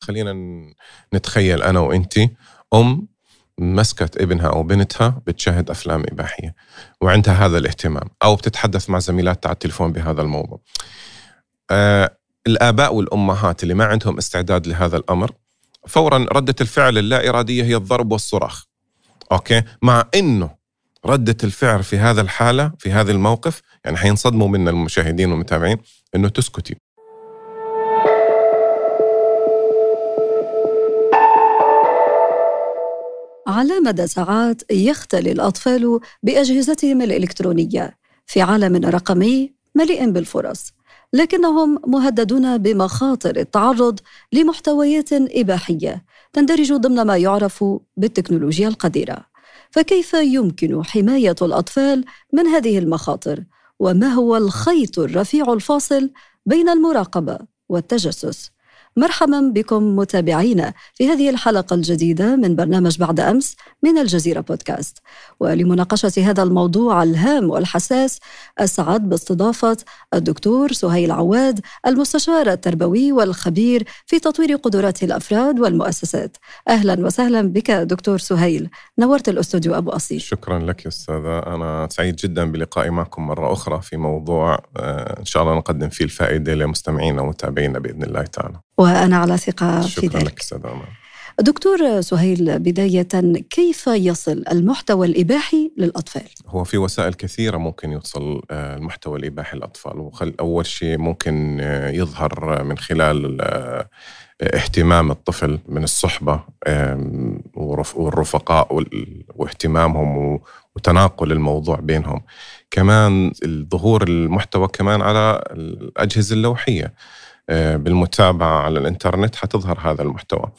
خلينا نتخيل أنا وانت أم مسكت ابنها أو بنتها بتشاهد أفلام إباحية وعندها هذا الاهتمام أو بتتحدث مع زميلاتها على التليفون بهذا الموضوع. آه الآباء والأمهات اللي ما عندهم استعداد لهذا الأمر فورا ردة الفعل اللا إرادية هي الضرب والصراخ. أوكي؟ مع إنه ردة الفعل في هذا الحالة في هذا الموقف يعني حينصدموا منا المشاهدين والمتابعين إنه تسكتي على مدى ساعات يختلي الأطفال بأجهزتهم الإلكترونية في عالم رقمي مليء بالفرص لكنهم مهددون بمخاطر التعرض لمحتويات إباحية تندرج ضمن ما يعرف بالتكنولوجيا القديرة فكيف يمكن حماية الأطفال من هذه المخاطر؟ وما هو الخيط الرفيع الفاصل بين المراقبة والتجسس؟ مرحبا بكم متابعينا في هذه الحلقة الجديدة من برنامج بعد أمس من الجزيرة بودكاست. ولمناقشة هذا الموضوع الهام والحساس أسعد باستضافة الدكتور سهيل عواد المستشار التربوي والخبير في تطوير قدرات الأفراد والمؤسسات. أهلا وسهلا بك دكتور سهيل. نورت الأستوديو أبو أصيل. شكرا لك يا أستاذة. أنا سعيد جدا بلقائي معكم مرة أخرى في موضوع آه، إن شاء الله نقدم فيه الفائدة لمستمعينا ومتابعينا بإذن الله تعالى. وأنا على ثقة في ذلك لك سلام. دكتور سهيل بداية كيف يصل المحتوى الإباحي للأطفال؟ هو في وسائل كثيرة ممكن يوصل آه، المحتوى الإباحي للأطفال وخل أول شيء ممكن آه، يظهر من خلال آه، اهتمام الطفل من الصحبة والرفقاء واهتمامهم وتناقل الموضوع بينهم كمان ظهور المحتوى كمان على الأجهزة اللوحية آه، بالمتابعة على الإنترنت حتظهر هذا المحتوى.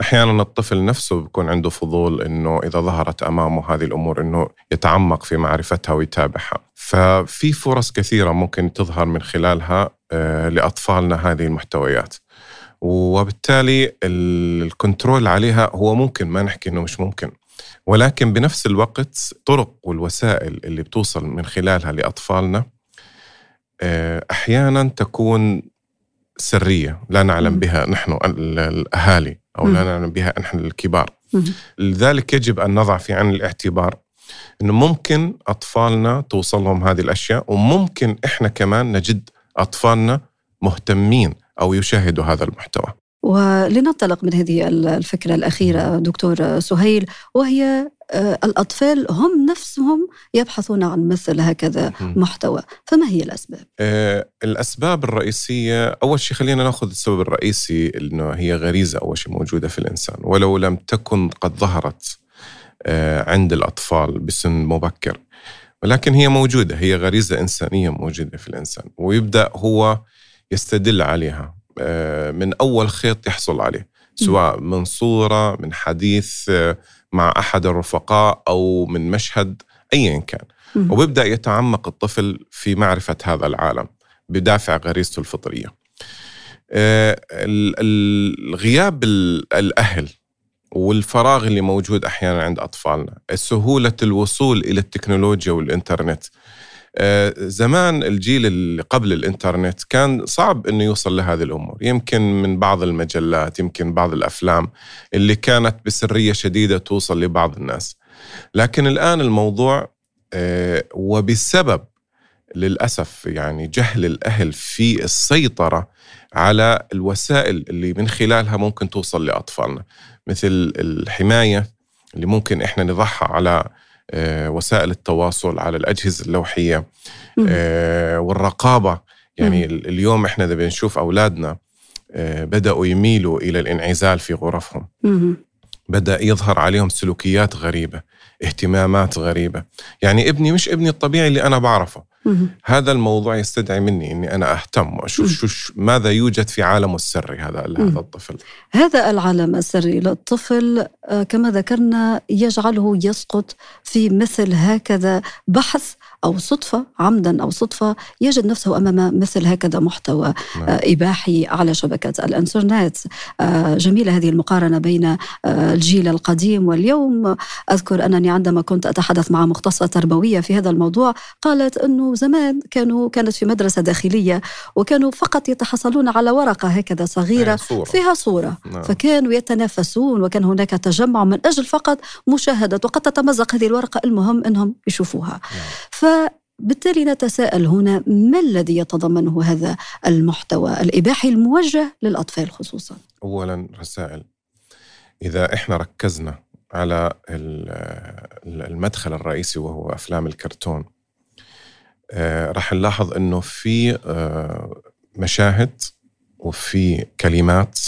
أحيانا الطفل نفسه بيكون عنده فضول إنه إذا ظهرت أمامه هذه الأمور إنه يتعمق في معرفتها ويتابعها. ففي فرص كثيرة ممكن تظهر من خلالها آه، لأطفالنا هذه المحتويات. وبالتالي الكنترول عليها هو ممكن ما نحكي إنه مش ممكن. ولكن بنفس الوقت طرق والوسائل اللي بتوصل من خلالها لأطفالنا آه، أحيانا تكون سرية لا نعلم بها نحن الأهالي أو لا نعلم بها نحن الكبار. لذلك يجب أن نضع في عين الاعتبار إنه ممكن أطفالنا توصلهم هذه الأشياء وممكن إحنا كمان نجد أطفالنا مهتمين أو يشاهدوا هذا المحتوى. ولننطلق من هذه الفكرة الأخيرة دكتور سهيل وهي آه، الأطفال هم نفسهم يبحثون عن مثل هكذا محتوى. فما هي الأسباب؟ آه، الأسباب الرئيسية أول شيء خلينا نأخذ السبب الرئيسي أنه هي غريزة أول شيء موجودة في الإنسان. ولو لم تكن قد ظهرت آه، عند الأطفال بسن مبكر. ولكن هي موجودة هي غريزة إنسانية موجودة في الإنسان. ويبدأ هو يستدل عليها. من أول خيط يحصل عليه سواء من صورة من حديث مع أحد الرفقاء أو من مشهد أيا كان. وبيبدأ يتعمق الطفل في معرفة هذا العالم بدافع غريزته الفطرية. الغياب الأهل والفراغ اللي موجود أحيانا عند أطفالنا سهولة الوصول إلى التكنولوجيا والإنترنت آه، زمان الجيل اللي قبل الإنترنت كان صعب إنه يوصل لهذه الأمور. يمكن من بعض المجلات يمكن بعض الأفلام اللي كانت بسرية شديدة توصل لبعض الناس. لكن الآن الموضوع آه، وبسبب للأسف يعني جهل الأهل في السيطرة على الوسائل اللي من خلالها ممكن توصل لأطفالنا. مثل الحماية اللي ممكن إحنا نضعها على آه، وسائل التواصل على الأجهزة اللوحية آه، والرقابة. يعني اليوم إحنا إذا بنشوف أولادنا آه، بدأوا يميلوا إلى الانعزال في غرفهم. بدأ يظهر عليهم سلوكيات غريبة اهتمامات غريبة. يعني ابني مش ابني الطبيعي اللي أنا بعرفه. هذا الموضوع يستدعي مني إني أنا أهتم وأشوف شو ماذا يوجد في عالمه السري هذا هذا الطفل. هذا العالم السري للطفل آه، كما ذكرنا يجعله يسقط في مثل هكذا بحث أو صدفة عمدا أو صدفة يجد نفسه أمام مثل هكذا محتوى نعم. آه، إباحي على شبكة الإنترنت آه، جميلة هذه المقارنة بين آه، الجيل القديم واليوم أذكر أنني عندما كنت أتحدث مع مختصة تربوية في هذا الموضوع قالت أنه زمان كانوا كانت في مدرسة داخلية وكانوا فقط يتحصلون على ورقة هكذا صغيرة صورة. فيها صورة نعم. فكانوا يتنافسون وكان هناك تجمع من أجل فقط مشاهدة وقد تتمزق هذه الورقة المهم أنهم يشوفوها نعم. فبالتالي نتساءل هنا ما الذي يتضمنه هذا المحتوى الإباحي الموجه للأطفال خصوصا؟ أولا رسائل. إذا إحنا ركزنا على المدخل الرئيسي وهو أفلام الكرتون آه، راح نلاحظ أنه في آه، مشاهد وفي كلمات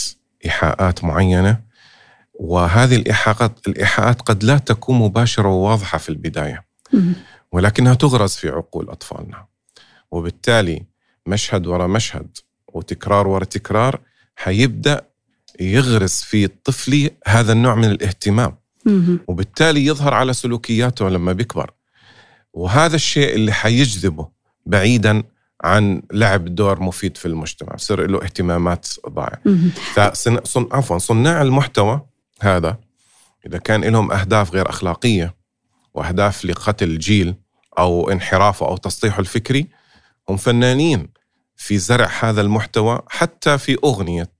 إيحاءات معينة وهذه الإيحاءات الإيحاءات قد لا تكون مباشرة وواضحة في البداية. ولكنها تغرز في عقول أطفالنا. وبالتالي مشهد ورا مشهد وتكرار ورا تكرار حيبدأ يغرس في الطفل هذا النوع من الاهتمام. وبالتالي يظهر على سلوكياته لما بيكبر. وهذا الشيء اللي حيجذبه بعيدا عن لعب دور مفيد في المجتمع بصير له اهتمامات ضائعة فصن... عفوا صناع المحتوى هذا إذا كان لهم أهداف غير أخلاقية وأهداف لقتل جيل أو انحرافه أو تسطيحه الفكري هم فنانين في زرع هذا المحتوى حتى في أغنية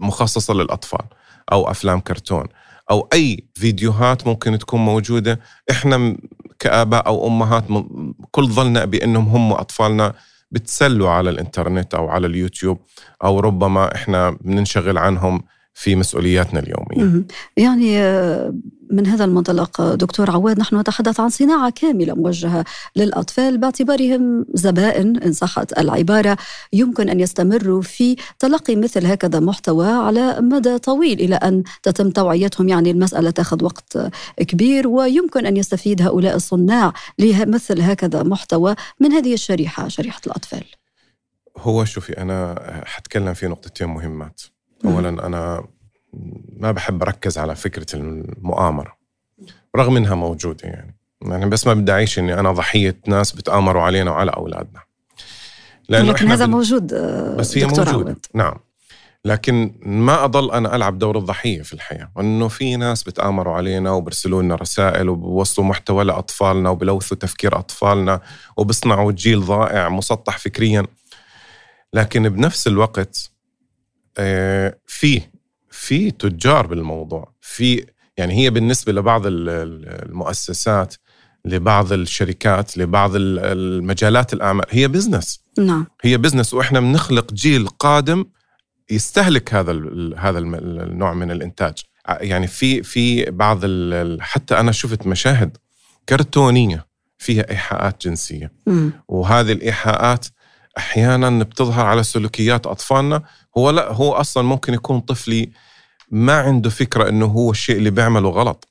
مخصصة للأطفال أو أفلام كرتون أو أي فيديوهات ممكن تكون موجودة. إحنا كآباء أو أمهات كل ظلنا بأنهم هم أطفالنا بتسلوا على الإنترنت أو على اليوتيوب أو ربما إحنا بننشغل عنهم في مسؤولياتنا اليومية. يعني آه، من هذا المنطلق دكتور عواد نحن نتحدث عن صناعة كاملة موجهة للأطفال باعتبارهم زبائن إن صحت العبارة. يمكن أن يستمروا في تلقي مثل هكذا محتوى على مدى طويل إلى أن تتم توعيتهم. يعني المسألة تأخذ وقت كبير ويمكن أن يستفيد هؤلاء الصناع لمثل هكذا محتوى من هذه الشريحة شريحة الأطفال. هو شوفي أنا حتكلم في نقطتين مهمات. اولا أنا ما بحب أركز على فكرة المؤامرة رغم إنها موجودة يعني. يعني بس ما بدي أعيش إني أنا ضحية ناس بتآمروا علينا وعلى أولادنا. لأنه لكن هذا بال... موجود بس هي موجودة. عوض. نعم. لكن ما أضل أنا ألعب دور الضحية في الحياة. إنه في ناس بتآمروا علينا وبرسلوا لنا رسائل وبوصلوا محتوى لأطفالنا وبلوثوا تفكير أطفالنا وبصنعوا جيل ضائع مسطح فكريا. لكن بنفس الوقت آه، في في تجار بالموضوع في يعني هي بالنسبة لبعض المؤسسات لبعض الشركات لبعض المجالات الأعمال هي business نعم. هي business وإحنا بنخلق جيل قادم يستهلك هذا هذا النوع من الإنتاج. يعني في في بعض حتى أنا شفت مشاهد كرتونية فيها إيحاءات جنسية. م. وهذه الإيحاءات أحيانا بتظهر على سلوكيات أطفالنا. هو لا هو أصلا ممكن يكون طفلي ما عنده فكرة إنه هو الشيء اللي بيعمله غلط.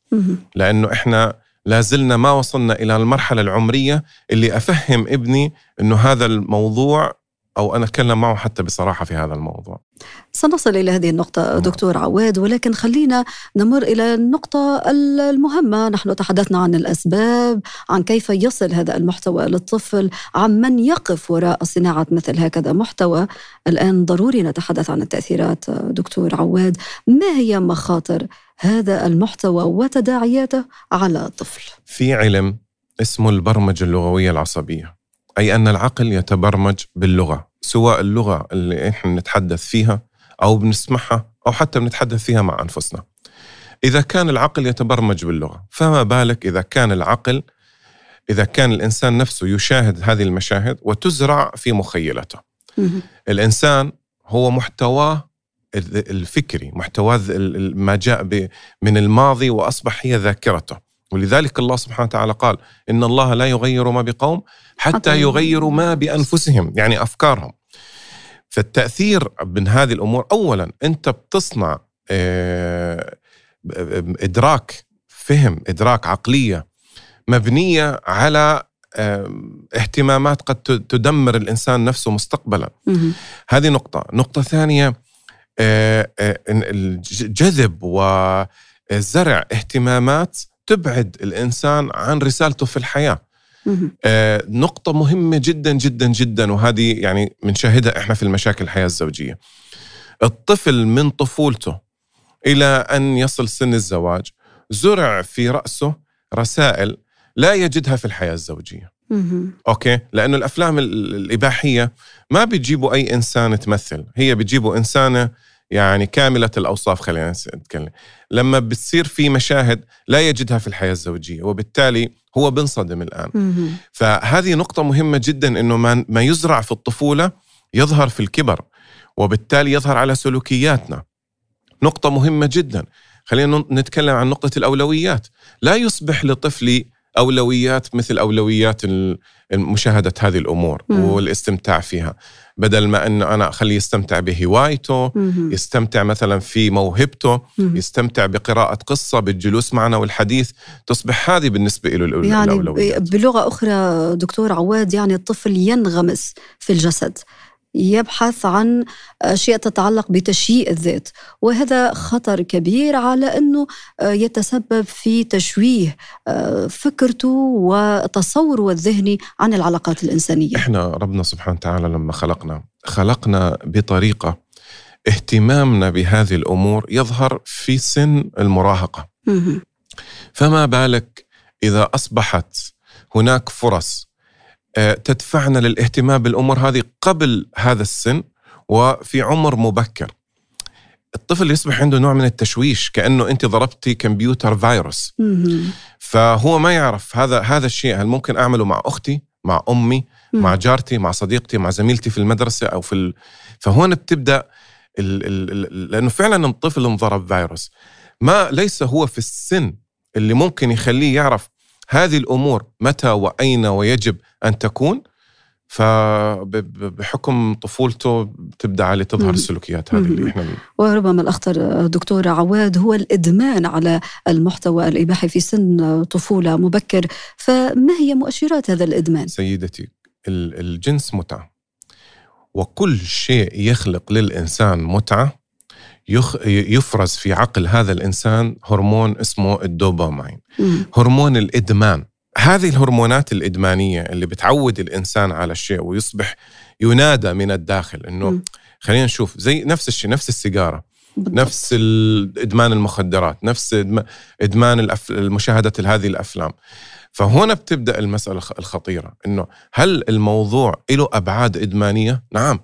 لأنه إحنا لازلنا ما وصلنا إلى المرحلة العمرية اللي أفهم ابني إنه هذا الموضوع أو أنا أتكلم معه حتى بصراحة في هذا الموضوع. سنصل إلى هذه النقطة نعم. دكتور عواد ولكن خلينا نمر إلى النقطة المهمة، نحن تحدثنا عن الأسباب، عن كيف يصل هذا المحتوى للطفل، عن من يقف وراء صناعة مثل هكذا محتوى، الآن ضروري نتحدث عن التأثيرات دكتور عواد، ما هي مخاطر هذا المحتوى وتداعياته على الطفل؟ في علم اسمه البرمجة اللغوية العصبية. أي أن العقل يتبرمج باللغة سواء اللغة اللي إحنا نتحدث فيها أو بنسمعها أو حتى بنتحدث فيها مع أنفسنا. إذا كان العقل يتبرمج باللغة فما بالك إذا كان العقل إذا كان الإنسان نفسه يشاهد هذه المشاهد وتزرع في مخيلته. الإنسان هو محتواه الفكري محتواه ما جاء من الماضي وأصبح هي ذاكرته. ولذلك الله سبحانه وتعالى قال إن الله لا يغير ما بقوم حتى يغيروا ما بأنفسهم يعني أفكارهم. فالتأثير من هذه الأمور أولا أنت بتصنع آه، إدراك فهم إدراك عقلية مبنية على اهتمامات قد تدمر الإنسان نفسه مستقبلا. هذه نقطة. نقطة ثانية آه، آه، الجذب وزرع اهتمامات تبعد الإنسان عن رسالته في الحياة. آه، نقطة مهمة جدا جدا جدا وهذه يعني بنشاهدها إحنا في المشاكل الحياة الزوجية. الطفل من طفولته إلى أن يصل سن الزواج زرع في رأسه رسائل لا يجدها في الحياة الزوجية. أوكي لأنه الأفلام ال- الإباحية ما بتجيبوا أي إنسان تمثل هي بتجيبوا إنسانة يعني كاملة الأوصاف خلينا نتكلم. لما بتصير في مشاهد لا يجدها في الحياة الزوجية وبالتالي هو بنصدم الآن. مهم. فهذه نقطة مهمة جدا إنه ما يزرع في الطفولة يظهر في الكبر وبالتالي يظهر على سلوكياتنا. نقطة مهمة جدا. خلينا نتكلم عن نقطة الأولويات. لا يصبح لطفلي أولويات مثل أولويات مشاهدة هذه الأمور مم. والاستمتاع فيها بدل ما انه أنا أخليه يستمتع بهوايته مهم. يستمتع مثلا في موهبته مهم. يستمتع بقراءة قصة بالجلوس معنا والحديث تصبح هذه بالنسبة له يعني الأولويات ب- بلغة أخرى دكتور عواد يعني الطفل ينغمس في الجسد يبحث عن أشياء تتعلق بتشييء الذات. وهذا خطر كبير على أنه آه، يتسبب في تشويه آه، فكرته وتصوره الذهني عن العلاقات الإنسانية. إحنا ربنا سبحانه وتعالى لما خلقنا خلقنا بطريقة اهتمامنا بهذه الأمور يظهر في سن المراهقة. فما بالك إذا أصبحت هناك فرص آه، تدفعنا للاهتمام بالأمور هذه قبل هذا السن وفي عمر مبكر الطفل يصبح عنده نوع من التشويش كأنه أنت ضربتي كمبيوتر فيروس. فهو ما يعرف هذا هذا الشيء هل ممكن أعمله مع أختي مع أمي مم. مع جارتي مع صديقتي مع زميلتي في المدرسة أو في ال... فهون بتبدأ ال... ال... ال... لأنه فعلا الطفل انضرب فيروس ما ليس هو في السن اللي ممكن يخليه يعرف هذه الأمور متى وأين ويجب أن تكون فبحكم طفولته بتبدا عليه تظهر مم. السلوكيات هذه. اللي إحنا وربما الأخطر دكتور عواد هو الإدمان على المحتوى الإباحي في سن طفولة مبكر فما هي مؤشرات هذا الإدمان؟ سيدتي ال- الجنس متعة وكل شيء يخلق للإنسان متعة يخ يفرز في عقل هذا الإنسان هرمون اسمه الدوبامين مم. هرمون الإدمان هذه الهرمونات الإدمانية اللي بتعود الإنسان على الشيء ويصبح ينادى من الداخل إنه مم. خلينا نشوف زي نفس الشيء نفس السيجارة بالضبط. نفس إدمان المخدرات نفس إدمان الأف- مشاهدة هذه الأفلام فهنا بتبدأ المسألة الخ- الخطيرة إنه هل الموضوع له أبعاد إدمانية نعم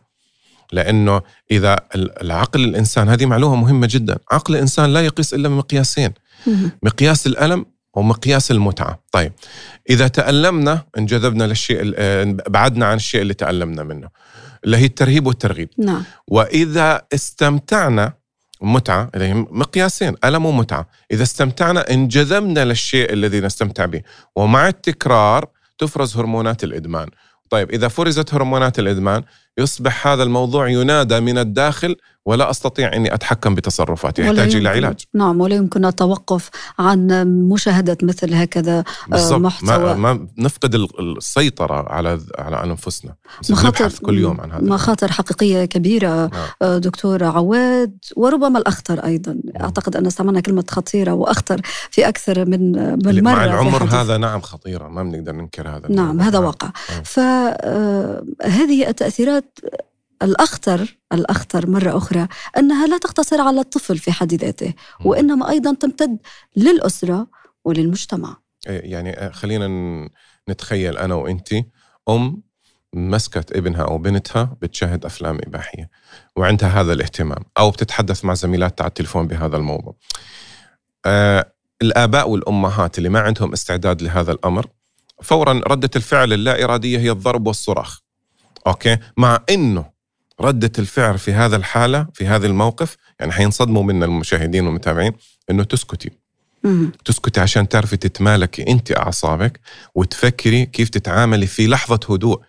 لأنه إذا ال- العقل الإنسان هذه معلومة مهمة جدا. عقل الإنسان لا يقيس إلا بمقياسين. مقياس الألم ومقياس المتعة. طيب إذا تألمنا انجذبنا للشيء بعدنا عن الشيء اللي تألمنا منه اللي هي الترهيب والترغيب. نعم. وإذا استمتعنا متعة اللي هي مقياسين ألم ومتعة. إذا استمتعنا انجذبنا للشيء الذي نستمتع به. ومع التكرار تفرز هرمونات الإدمان. طيب إذا فرزت هرمونات الإدمان يصبح هذا الموضوع ينادى من الداخل ولا أستطيع إني أتحكم بتصرفاتي يحتاج إلى علاج نعم ولا يمكن التوقف عن مشاهدة مثل هكذا بالضبط محتوى. ما, ما نفقد ال- السيطرة على على أنفسنا نبحث كل يوم عن هذا مخاطر حقيقية كبيرة نعم. آه، دكتور عواد وربما الأخطر أيضا أعتقد أن استعملنا كلمة خطيرة وأخطر في أكثر من من مرة مع العمر. هذا نعم خطيرة ما بنقدر ننكر هذا نعم. هذا نعم. واقع نعم. فهذه التأثيرات الأخطر الأخطر مرة أخرى أنها لا تقتصر على الطفل في حد ذاته وإنما أيضا تمتد للأسرة وللمجتمع يعني خلينا ن- نتخيل أنا وانت أم مسكت ابنها أو بنتها بتشاهد أفلام إباحية وعندها هذا الاهتمام أو بتتحدث مع زميلاتها على التليفون بهذا الموضوع. آه الآباء والأمهات اللي ما عندهم استعداد لهذا الأمر فورا ردة الفعل اللا إرادية هي الضرب والصراخ. أوكي؟ مع إنه ردة الفعل في هذا الحالة في هذا الموقف يعني حينصدموا منا المشاهدين والمتابعين إنه تسكتي مم. تسكتي عشان تعرفي تتمالكي أنت أعصابك وتفكري كيف تتعاملي في لحظة هدوء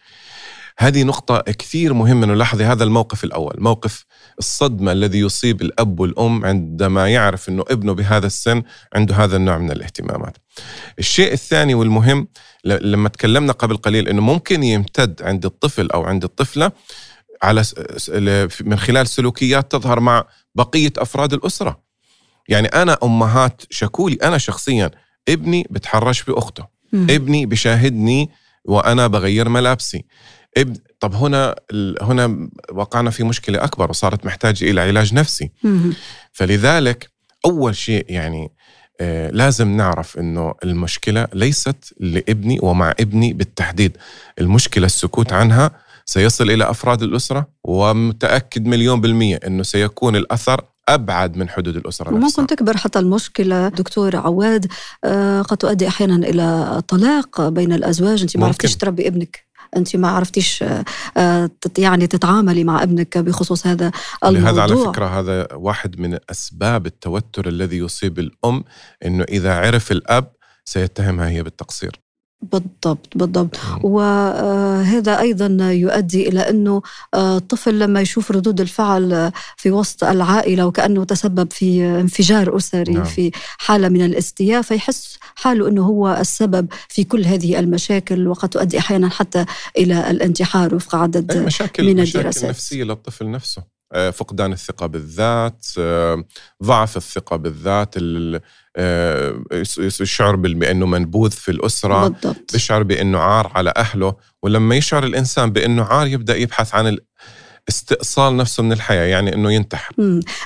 هذه نقطة كثير مهمة نلاحظي هذا الموقف الأول موقف الصدمة الذي يصيب الأب والأم عندما يعرف أنه ابنه بهذا السن عنده هذا النوع من الاهتمامات. الشيء الثاني والمهم لما تكلمنا قبل قليل أنه ممكن يمتد عند الطفل أو عند الطفلة على من خلال سلوكيات تظهر مع بقية أفراد الأسرة. يعني أنا أمهات شكولي أنا شخصيا ابني بتحرش بأخته. ابني بشاهدني وأنا بغير ملابسي. طب هنا هنا وقعنا في مشكلة أكبر وصارت محتاجة إلى علاج نفسي. فلذلك أول شيء يعني آه لازم نعرف إنه المشكلة ليست لابني ومع ابني بالتحديد. المشكلة السكوت عنها سيصل إلى أفراد الأسرة ومتأكد مليون بالمية إنه سيكون الأثر أبعد من حدود الأسرة نفسها. ممكن تكبر حتى المشكلة دكتور عواد؟ آه قد تؤدي أحيانا إلى طلاق بين الأزواج. أنت ما عرفتيش تربي ابنك. أنت ما عرفتيش آه، يعني تتعاملي مع ابنك بخصوص هذا الموضوع لهذا على فكرة هذا واحد من أسباب التوتر الذي يصيب الأم إنه إذا عرف الأب سيتهمها هي بالتقصير. بالضبط بالضبط. وهذا أيضا يؤدي إلى أنه الطفل لما يشوف ردود الفعل في وسط العائلة وكأنه تسبب في انفجار أسري نعم. في حالة من الاستياء فيحس حاله أنه هو السبب في كل هذه المشاكل وقد تؤدي أحيانا حتى إلى الانتحار وفق عدد مشاكل من الدراسات. مشاكل نفسيه للطفل نفسه. آه، فقدان الثقة بالذات آه، ضعف الثقة بالذات الشعر آه، بأنه منبوذ في الأسرة بالضبط. بيشعر بأنه عار على أهله ولما يشعر الإنسان بأنه عار يبدأ يبحث عن استئصال نفسه من الحياة يعني أنه ينتحر.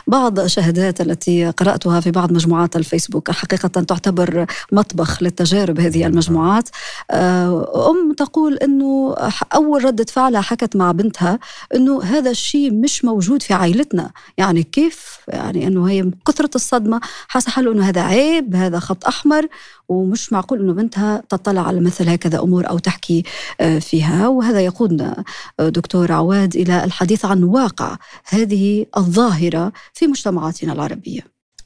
بعض الشهادات التي قرأتها في بعض مجموعات الفيسبوك حقيقة تعتبر مطبخ للتجارب هذه نعم. المجموعات. آه، أم تقول أنه أول ردة فعلها حكت مع بنتها أنه هذا الشيء مش موجود في عائلتنا. يعني كيف؟ يعني أنه هي كثرة الصدمة حاسة حاله أنه هذا عيب هذا خط أحمر ومش معقول إنه بنتها تطلع على مثل هكذا أمور أو تحكي آه، فيها. وهذا يقودنا آه، دكتور عواد إلى الحديث عن واقع هذه الظاهرة في مجتمعاتنا العربية.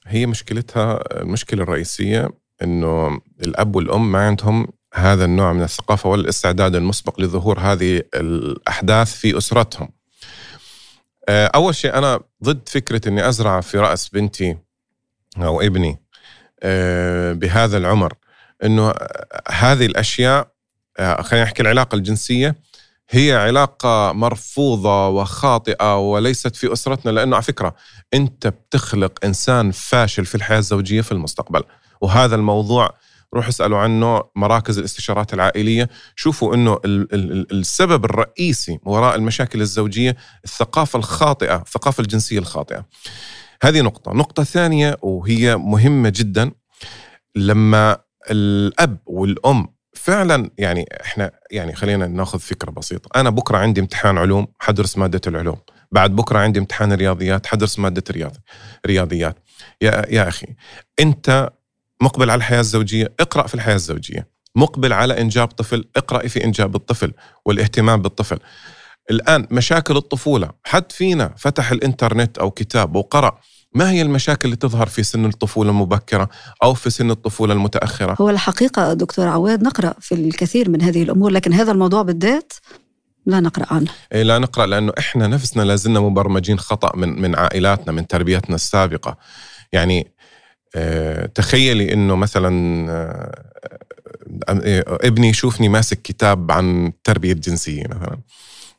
هي مشكلتها المشكلة الرئيسية إنه الأب والأم ما عندهم هذا النوع من الثقافة والاستعداد المسبق لظهور هذه الأحداث في أسرتهم. آه، أول شيء أنا ضد فكرة إني أزرع في رأس بنتي أو ابني آه، بهذا العمر إنه هذه الأشياء آه، خلينا نحكي العلاقة الجنسية هي علاقة مرفوضة وخاطئة وليست في أسرتنا لأنه على فكرة أنت بتخلق إنسان فاشل في الحياة الزوجية في المستقبل. وهذا الموضوع روح اسألوا عنه مراكز الاستشارات العائلية. شوفوا أنه السبب الرئيسي وراء المشاكل الزوجية الثقافة الخاطئة الثقافة الجنسية الخاطئة. هذه نقطة. نقطة ثانية وهي مهمة جدا. لما الأب والأم فعلا يعني إحنا يعني خلينا ناخذ فكرة بسيطة. أنا بكرة عندي امتحان علوم حدرس مادة العلوم. بعد بكرة عندي امتحان رياضيات حدرس مادة الرياضي رياضيات. يا يا أخي أنت مقبل على الحياة الزوجية؟ اقرأ في الحياة الزوجية. مقبل على إنجاب طفل؟ اقرأي في إنجاب الطفل والاهتمام بالطفل. الآن مشاكل الطفولة حد فينا فتح الإنترنت أو كتاب وقرأ ما هي المشاكل اللي تظهر في سن الطفولة المبكرة أو في سن الطفولة المتأخرة؟ هو الحقيقة دكتور عواد نقرأ في الكثير من هذه الأمور لكن هذا الموضوع بالذات لا نقرأ عنه. إيه لا نقرأ لأنه إحنا نفسنا لازلنا مبرمجين خطأ من, من عائلاتنا من تربيتنا السابقة. يعني آه تخيلي أنه مثلا آه ابني يشوفني ماسك كتاب عن التربية الجنسية مثلا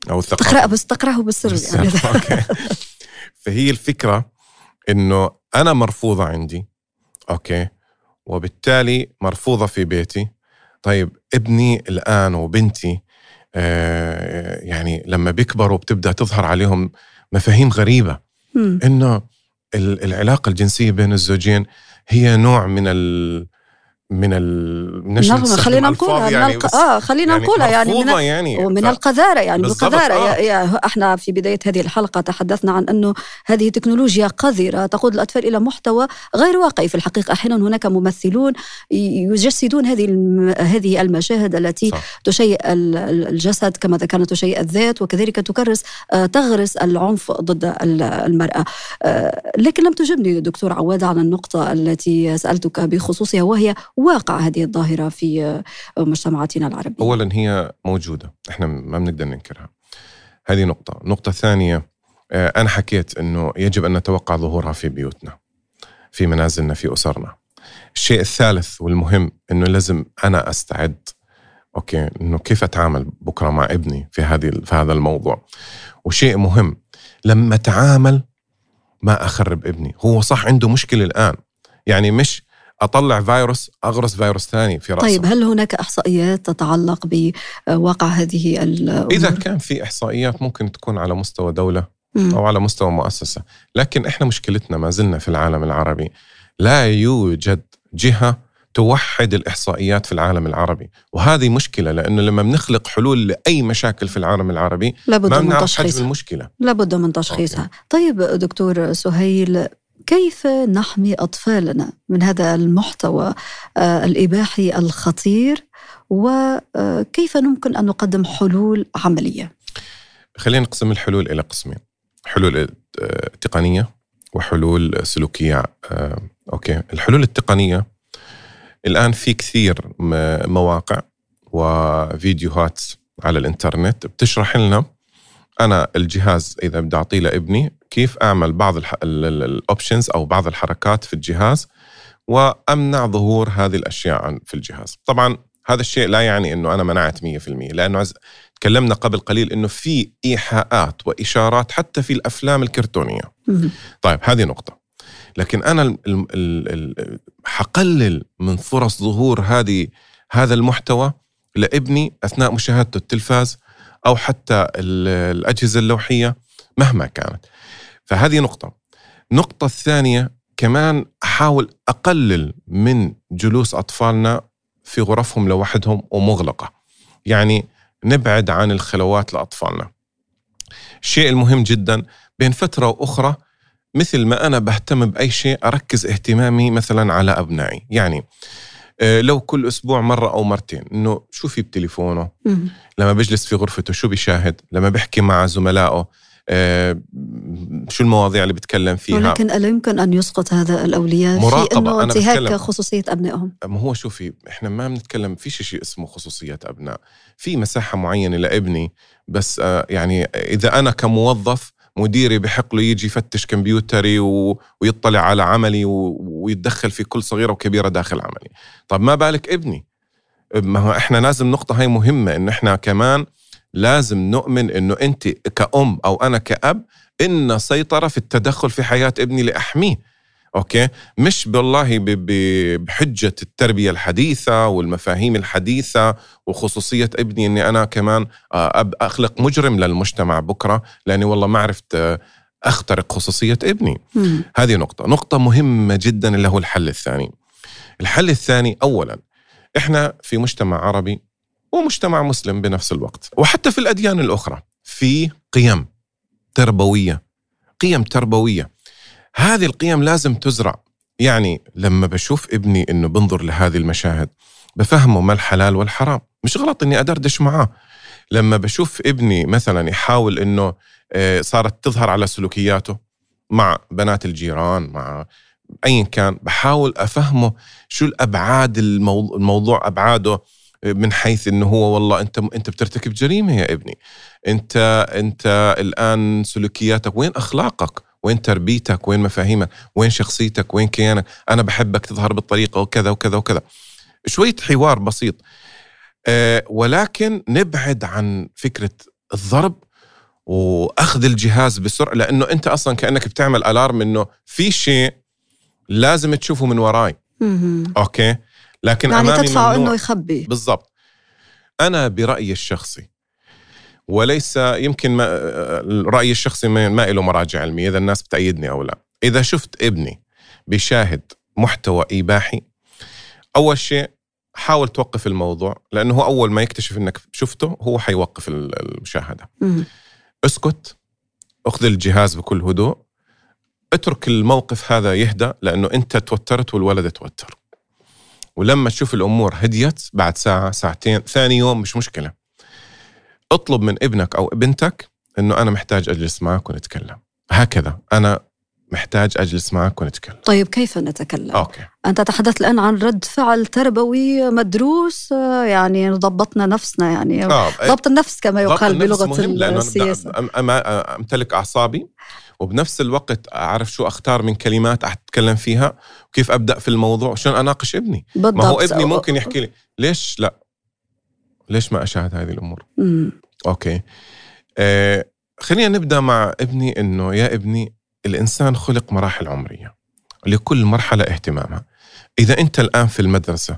أو الثقافه تقرا بس تقرأه بالسر يعني. okay. فهي الفكرة إنه أنا مرفوضة عندي okay؟ وبالتالي مرفوضة في بيتي. طيب ابني الآن وبنتي آه يعني لما بيكبروا بتبدأ تظهر عليهم مفاهيم غريبة. إنه العلاقة الجنسية بين الزوجين هي نوع من ال من ال نعم خلينا نقولها يعني من الق... آه خلينا يعني نقولها يعني من يعني ومن ف... القذارة يعني بالقذاره آه. يا... إحنا في بداية هذه الحلقة تحدثنا عن أنه هذه تكنولوجيا قذرة تقود الأطفال إلى محتوى غير واقعي في الحقيقة أحيانا هناك ممثلون يجسدون هذه الم... هذه المشاهد التي صح. تشيء الجسد كما كانت تشيء الذات وكذلك تكرس آه تغرس العنف ضد المرأة آه لكن لم تجبني دكتور عواد عن النقطة التي سألتك بخصوصها وهي واقع هذه الظاهرة في مجتمعاتنا العربية. أولا هي موجودة إحنا ما بنقدر ننكرها. هذه نقطة. نقطة ثانية آه، أنا حكيت أنه يجب أن نتوقع ظهورها في بيوتنا في منازلنا في أسرنا. الشيء الثالث والمهم أنه لازم أنا أستعد أوكي أنه كيف أتعامل بكرة مع ابني في, هذه في هذا الموضوع. وشيء مهم لما أتعامل ما أخرب ابني هو صح عنده مشكلة الآن. يعني مش أطلع فيروس أغرس فيروس ثاني في راسه طيب هل هناك إحصائيات تتعلق بواقع هذه الأمور؟ إذا كان في إحصائيات ممكن تكون على مستوى دولة أو على مستوى مؤسسة، لكن إحنا مشكلتنا ما زلنا في العالم العربي. لا يوجد جهة توحد الإحصائيات في العالم العربي، وهذه مشكلة لأنه لما بنخلق حلول لأي مشاكل في العالم العربي لابد ما من بنعرف حجم تشخيصها المشكلة. لابد من تشخيصها. طيب دكتور سهيل كيف نحمي أطفالنا من هذا المحتوى آه، الإباحي الخطير؟ وكيف يمكن أن نقدم حلول عملية؟ خلينا نقسم الحلول إلى قسمين، حلول آه، تقنية وحلول سلوكية آه، OK، الحلول التقنية الآن في كثير مواقع وفيديوهات على الإنترنت بتشرح لنا أنا الجهاز إذا بدي أعطيه لابني كيف أعمل بعض ال options أو بعض الحركات في الجهاز وأمنع ظهور هذه الأشياء في الجهاز. طبعا هذا الشيء لا يعني إنه أنا منعت 100% لأنه عز... تكلمنا قبل قليل إنه في إيحاءات وإشارات حتى في الأفلام الكرتونية. طيب هذه نقطة. لكن أنا ال- ال- ال- ال- حقلل من فرص ظهور هذه هذا المحتوى لابني أثناء مشاهدته التلفاز أو حتى ال- الأجهزة اللوحية مهما كانت. فهذه نقطة. النقطة الثانية كمان أحاول أقلل من جلوس أطفالنا في غرفهم لوحدهم ومغلقة. يعني نبعد عن الخلوات لأطفالنا. الشيء المهم جدا بين فترة وأخرى مثل ما أنا بهتم بأي شيء أركز اهتمامي مثلا على أبنائي. يعني لو كل أسبوع مرة أو مرتين إنه شو في بتليفونه مم. لما بيجلس في غرفته شو بيشاهد لما بيحكي مع زملائه آه، شو المواضيع اللي بيتكلم فيها ولكن ألا يمكن أن يسقط هذا الأولياء في مراقبة. أنه أنا انتهاك بتكلم. خصوصية أبنائهم ما هو شوفي إحنا ما بنتكلم في شيء اسمه خصوصيات أبناء في مساحة معينة لابني بس آه، يعني إذا أنا كموظف مديري بحق له يجي يفتش كمبيوتري و... ويطلع على عملي و... ويتدخل في كل صغيرة وكبيرة داخل عملي. طب ما بالك ابني؟ ما هو إحنا لازم نقطة هاي مهمة إنه إحنا كمان لازم نؤمن إنه أنت كأم أو أنا كأب إن سيطرة في التدخل في حياة ابني لأحميه. أوكي؟ مش بالله بحجة التربية الحديثة والمفاهيم الحديثة وخصوصية ابني إني أنا كمان آه، أخلق مجرم للمجتمع بكرة لأني والله ما عرفت آه، أخترق خصوصية ابني. مم. هذه نقطة. نقطة مهمة جدا اللي هو الحل الثاني. الحل الثاني أولا إحنا في مجتمع عربي ومجتمع مسلم بنفس الوقت وحتى في الأديان الأخرى في قيم تربوية. قيم تربوية. هذه القيم لازم تزرع. يعني لما بشوف ابني إنه بنظر لهذه المشاهد بفهمه ما الحلال والحرام. مش غلط إني أدردش معاه. لما بشوف ابني مثلا يحاول إنه آه، صارت تظهر على سلوكياته مع بنات الجيران مع ايا كان بحاول أفهمه شو الأبعاد الموضوع, الموضوع أبعاده من حيث إنه هو والله أنت أنت بترتكب جريمة يا ابني. أنت أنت الآن سلوكياتك وين أخلاقك؟ وين تربيتك وين مفاهيمك وين شخصيتك وين كيانك؟ أنا بحبك تظهر بالطريقة وكذا وكذا وكذا. شوية حوار بسيط. أه ولكن نبعد عن فكرة الضرب وأخذ الجهاز بسرعة لأنه أنت أصلا كأنك بتعمل الارم إنه في شيء لازم تشوفه من وراي. أوكي؟ لكن يعني أمامي تدفع. أنه يخبي. بالضبط. أنا برأيي الشخصي وليس يمكن ما رأيي الشخصي ما له مراجع علمية إذا الناس بتأيدني أو لا. إذا شفت ابني بيشاهد محتوى إباحي أول شيء حاول توقف الموضوع لأنه هو أول ما يكتشف إنك شفته هو حيوقف المشاهدة. مم. اسكت أخذ الجهاز بكل هدوء اترك الموقف هذا يهدى لأنه أنت توترت والولد توتر. ولما تشوف الأمور هديت بعد ساعة ساعتين ثاني يوم مش مشكلة. اطلب من ابنك أو بنتك انه أنا محتاج اجلس معك ونتكلم. هكذا أنا محتاج اجلس معك ونتكلم. طيب كيف نتكلم؟ OK. أنت تحدثت الآن عن رد فعل تربوي مدروس آه، يعني ضبطنا نفسنا يعني آه ضبط النفس كما يقال بلغة مهم لأنه أنا أم- أمتلك أعصابي وبنفس الوقت أعرف شو أختار من كلمات أتكلم فيها وكيف أبدأ في الموضوع وشلون أناقش ابني. بالضبط ما هو ابني ممكن يحكي لي ليش لا؟ ليش ما أشاهد هذه الأمور؟ مم. أوكي. آه خلينا نبدأ مع ابني إنه يا ابني الإنسان خلق مراحل عمرية لكل مرحلة اهتمامها. إذا أنت الآن في المدرسة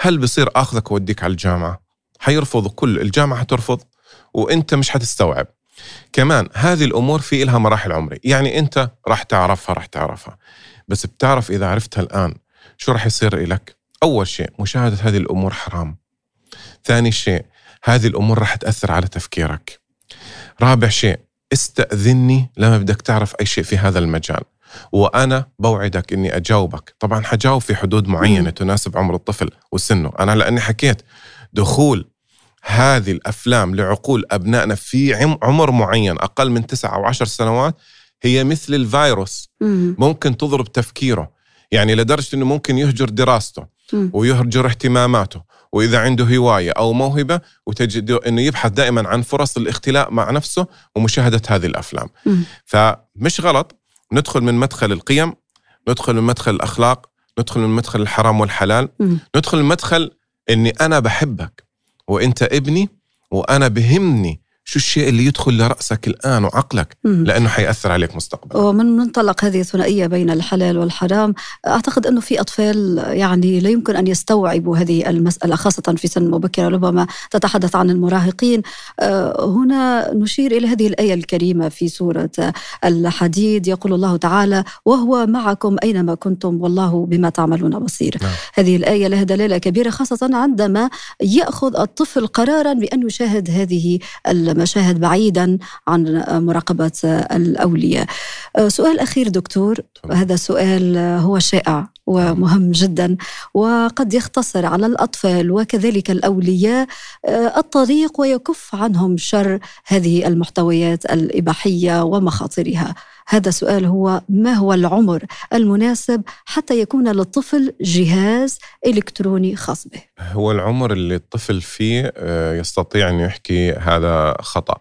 هل بصير آخذك ووديك على الجامعة؟ حيرفض كل الجامعة حترفض وأنت مش حتستوعب. كمان هذه الأمور في لها مراحل عمري يعني أنت راح تعرفها راح تعرفها. بس بتعرف إذا عرفتها الآن شو راح يصير لك أول شيء مشاهدة هذه الأمور حرام. ثاني شيء هذه الأمور راح تأثر على تفكيرك. رابع شيء استأذني لما بدك تعرف أي شيء في هذا المجال. وأنا بوعدك إني أجاوبك. طبعا حجاوب في حدود معينة تناسب عمر الطفل وسنه. أنا لأني حكيت دخول هذه الأفلام لعقول أبنائنا في عمر معين أقل من تسعة أو عشر سنوات هي مثل الفيروس. ممكن تضرب تفكيره. يعني لدرجة إنه ممكن يهجر دراسته ويهجر اهتماماته. وإذا عنده هواية أو موهبة وتجد إنه يبحث دائما عن فرص الاختلاء مع نفسه ومشاهدة هذه الأفلام. فمش غلط. ندخل من مدخل القيم ندخل من مدخل الأخلاق ندخل من مدخل الحرام والحلال ندخل من مدخل إني أنا بحبك وإنت ابني وأنا بهمني شو الشيء اللي يدخل لرأسك الآن وعقلك؟ لأنه حيأثر عليك مستقبلا. ومن منطلق هذه الثنائية بين الحلال والحرام أعتقد أنه في أطفال يعني لا يمكن أن يستوعبوا هذه المسألة خاصة في سن مبكرة ربما تتحدث عن المراهقين. آه، هنا نشير إلى هذه الآية الكريمة في سورة الحديد يقول الله تعالى وهو معكم أينما كنتم والله بما تعملون بصير. نعم. هذه الآية لها دلالة كبيرة خاصة عندما يأخذ الطفل قرارا بأن يشاهد هذه مشاهد بعيدا عن مراقبة الأولياء. سؤال أخير دكتور. هذا سؤال هو شائع ومهم جدا وقد يختصر على الأطفال وكذلك الأولياء. الطريق ويكف عنهم شر هذه المحتويات الإباحية ومخاطرها. هذا السؤال هو ما هو العمر المناسب حتى يكون للطفل جهاز إلكتروني خاص به؟ هو العمر اللي الطفل فيه آه، يستطيع أن يحكي هذا خطأ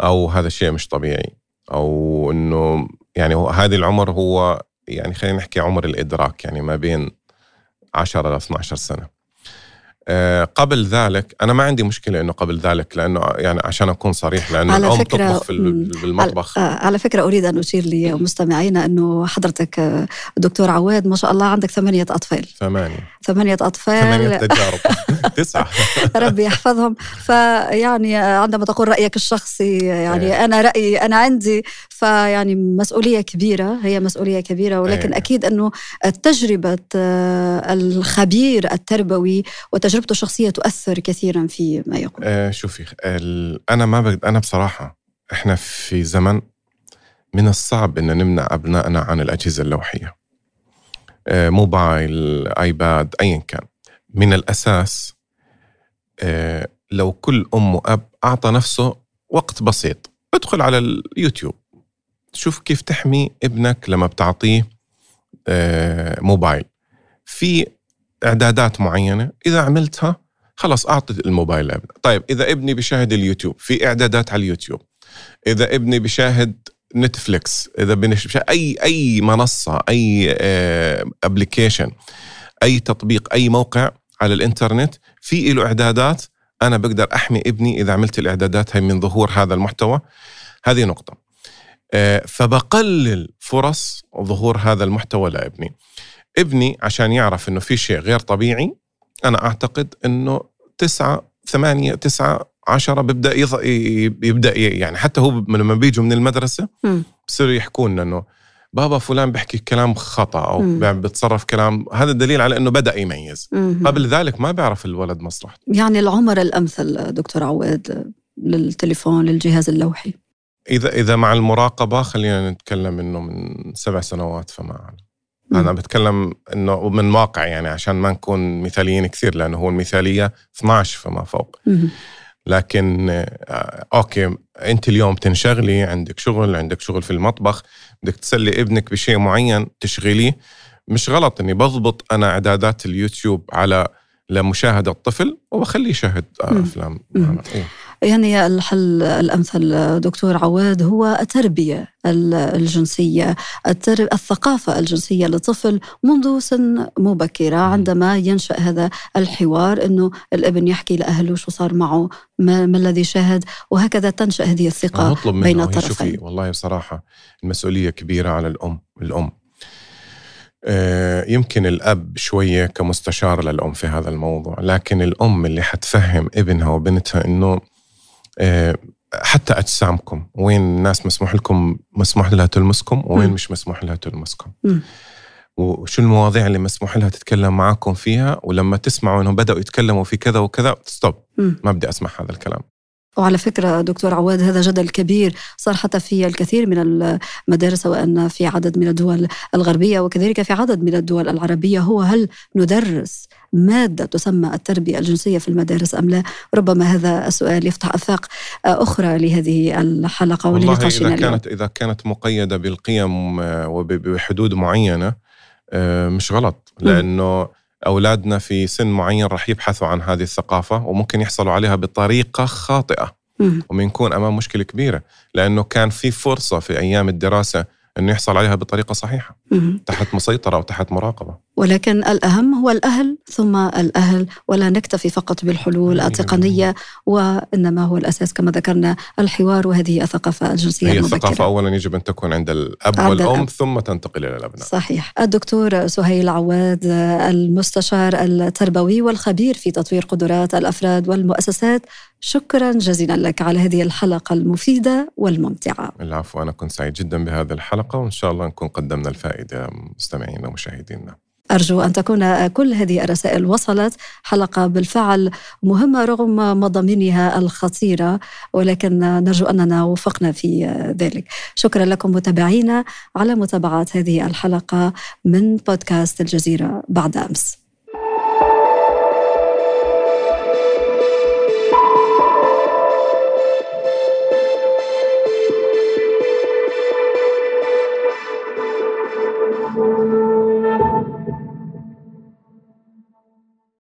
أو هذا شيء مش طبيعي أو أنه يعني هذه العمر هو يعني خلينا نحكي عمر الإدراك يعني ما بين 10 ل 12 سنة. آه، قبل ذلك أنا ما عندي مشكلة إنه قبل ذلك لأنه يعني عشان أكون صريح لأنه على الأم فكرة تطبخ في المطبخ. على, آه، على فكرة أريد أن أشير لمستمعينا إنه حضرتك آه، دكتور عواد ما شاء الله عندك ثمانية أطفال. ثمانية. ثمانية أطفال. ثمانية تجارب. تسعة. ربي يحفظهم. فيعني عندما تقول رأيك الشخصي يعني إيه. أنا رأيي أنا عندي فيعني مسؤولية كبيرة هي مسؤولية كبيرة ولكن أيه. أكيد أنه تجربه الخبير التربوي وتجربة تجربته الشخصية تؤثر كثيرا في ما يقول. آه شوفي أنا ما بقد أنا بصراحة إحنا في زمن من الصعب إن نمنع أبنائنا عن الأجهزة اللوحية. آه موبايل آيباد ايا كان. من الأساس آه لو كل أم وأب أعطى نفسه وقت بسيط ادخل على اليوتيوب. شوف كيف تحمي ابنك لما بتعطيه آه موبايل. في إعدادات معينة إذا عملتها خلاص اعطي الموبايل لابنك طيب إذا ابني بيشاهد اليوتيوب في إعدادات على اليوتيوب. إذا ابني بيشاهد نتفليكس إذا بنشاهد أي أي منصة أي application آه، أي تطبيق أي موقع على الإنترنت في له إعدادات. أنا بقدر أحمي ابني إذا عملت الإعدادات هي من ظهور هذا المحتوى. هذه نقطة. آه، فبقلل فرص ظهور هذا المحتوى لابني. ابني عشان يعرف إنه في شيء غير طبيعي أنا أعتقد إنه تسعة ثمانية تسعة عشرة بيبدأ يض... يبدأ يعني حتى هو لما بيجوا من المدرسة بصيروا يحكوا لنا إنه بابا فلان بيحكي كلام خطأ أو مم. بيتصرف كلام هذا دليل على إنه بدأ يميز. مم. قبل ذلك ما بيعرف الولد مصلحته. يعني العمر الأمثل دكتور عواد للتليفون للجهاز اللوحي. إذا إذا مع المراقبة خلينا نتكلم إنه من سبع سنوات فما أعلم. أنا بتكلم إنه من واقع يعني عشان ما نكون مثاليين كثير لأنه هو المثالية 12 فما فوق. لكن آه، أوكي أنت اليوم تنشغلي عندك شغل عندك شغل في المطبخ بدك تسلي ابنك بشيء معين تشغليه. مش غلط إني بضبط أنا إعدادات اليوتيوب على لمشاهدة الطفل وبخليه يشاهد أفلام. إيه. يعني الحل الأمثل دكتور عواد هو التربية الجنسية الثقافة الجنسية للطفل منذ سن مبكرة عندما ينشأ هذا الحوار إنه الابن يحكي لأهله شو صار معه ما, ما الذي شاهد وهكذا تنشأ هذه الثقة بين الطرفين والله بصراحة المسؤولية كبيرة على الأم الأم. آه، يمكن الأب شوية كمستشار للأم في هذا الموضوع لكن الأم اللي حتفهم ابنها وبنتها أنه حتى أجسامكم وين الناس مسموح لكم مسموح لها تلمسكم وين. مش مسموح لها تلمسكم. وشو المواضيع اللي مسموح لها تتكلم معكم فيها؟ ولما تسمعوا إنهم بدأوا يتكلموا في كذا وكذا ستوب ما بدي أسمع هذا الكلام. وعلى فكرة دكتور عواد هذا جدل كبير صار حتى في الكثير من المدارس وأن في عدد من الدول الغربية وكذلك في عدد من الدول العربية هو هل ندرس مادة تسمى التربية الجنسية في المدارس أم لا؟ ربما هذا السؤال يفتح أفاق أخرى لهذه الحلقة ولنقاشنا إذا كانت إذا كانت مقيدة بالقيم وبحدود معينة آه، مش غلط لأنه أولادنا في سن معين راح يبحثوا عن هذه الثقافة وممكن يحصلوا عليها بطريقة خاطئة. وبنكون أمام مشكلة كبيرة لأنه كان في فرصة في أيام الدراسة إنه يحصل عليها بطريقة صحيحة تحت مسيطرة وتحت مراقبة. ولكن الأهم هو الأهل ثم الأهل ولا نكتفي فقط بالحلول التقنية وإنما هو الأساس كما ذكرنا الحوار وهذه الثقافة الجنسية هي المبكرة. الثقافة اولا يجب أن تكون عند الأب عند والأم الأب. ثم تنتقل إلى الأبناء. صحيح. الدكتور سهيل عواد المستشار التربوي والخبير في تطوير قدرات الأفراد والمؤسسات شكرا جزيلا لك على هذه الحلقة المفيدة والممتعة. العفو أنا كنت سعيد جدا بهذه الحلقة وإن شاء الله نكون قدمنا الفائدة مستمعينا ومشاهدينا. أرجو أن تكون كل هذه الرسائل وصلت حلقة بالفعل مهمة رغم مضامينها الخطيرة ولكن نرجو أننا وفقنا في ذلك. شكرا لكم متابعينا على متابعة هذه الحلقة من بودكاست الجزيرة بعد أمس.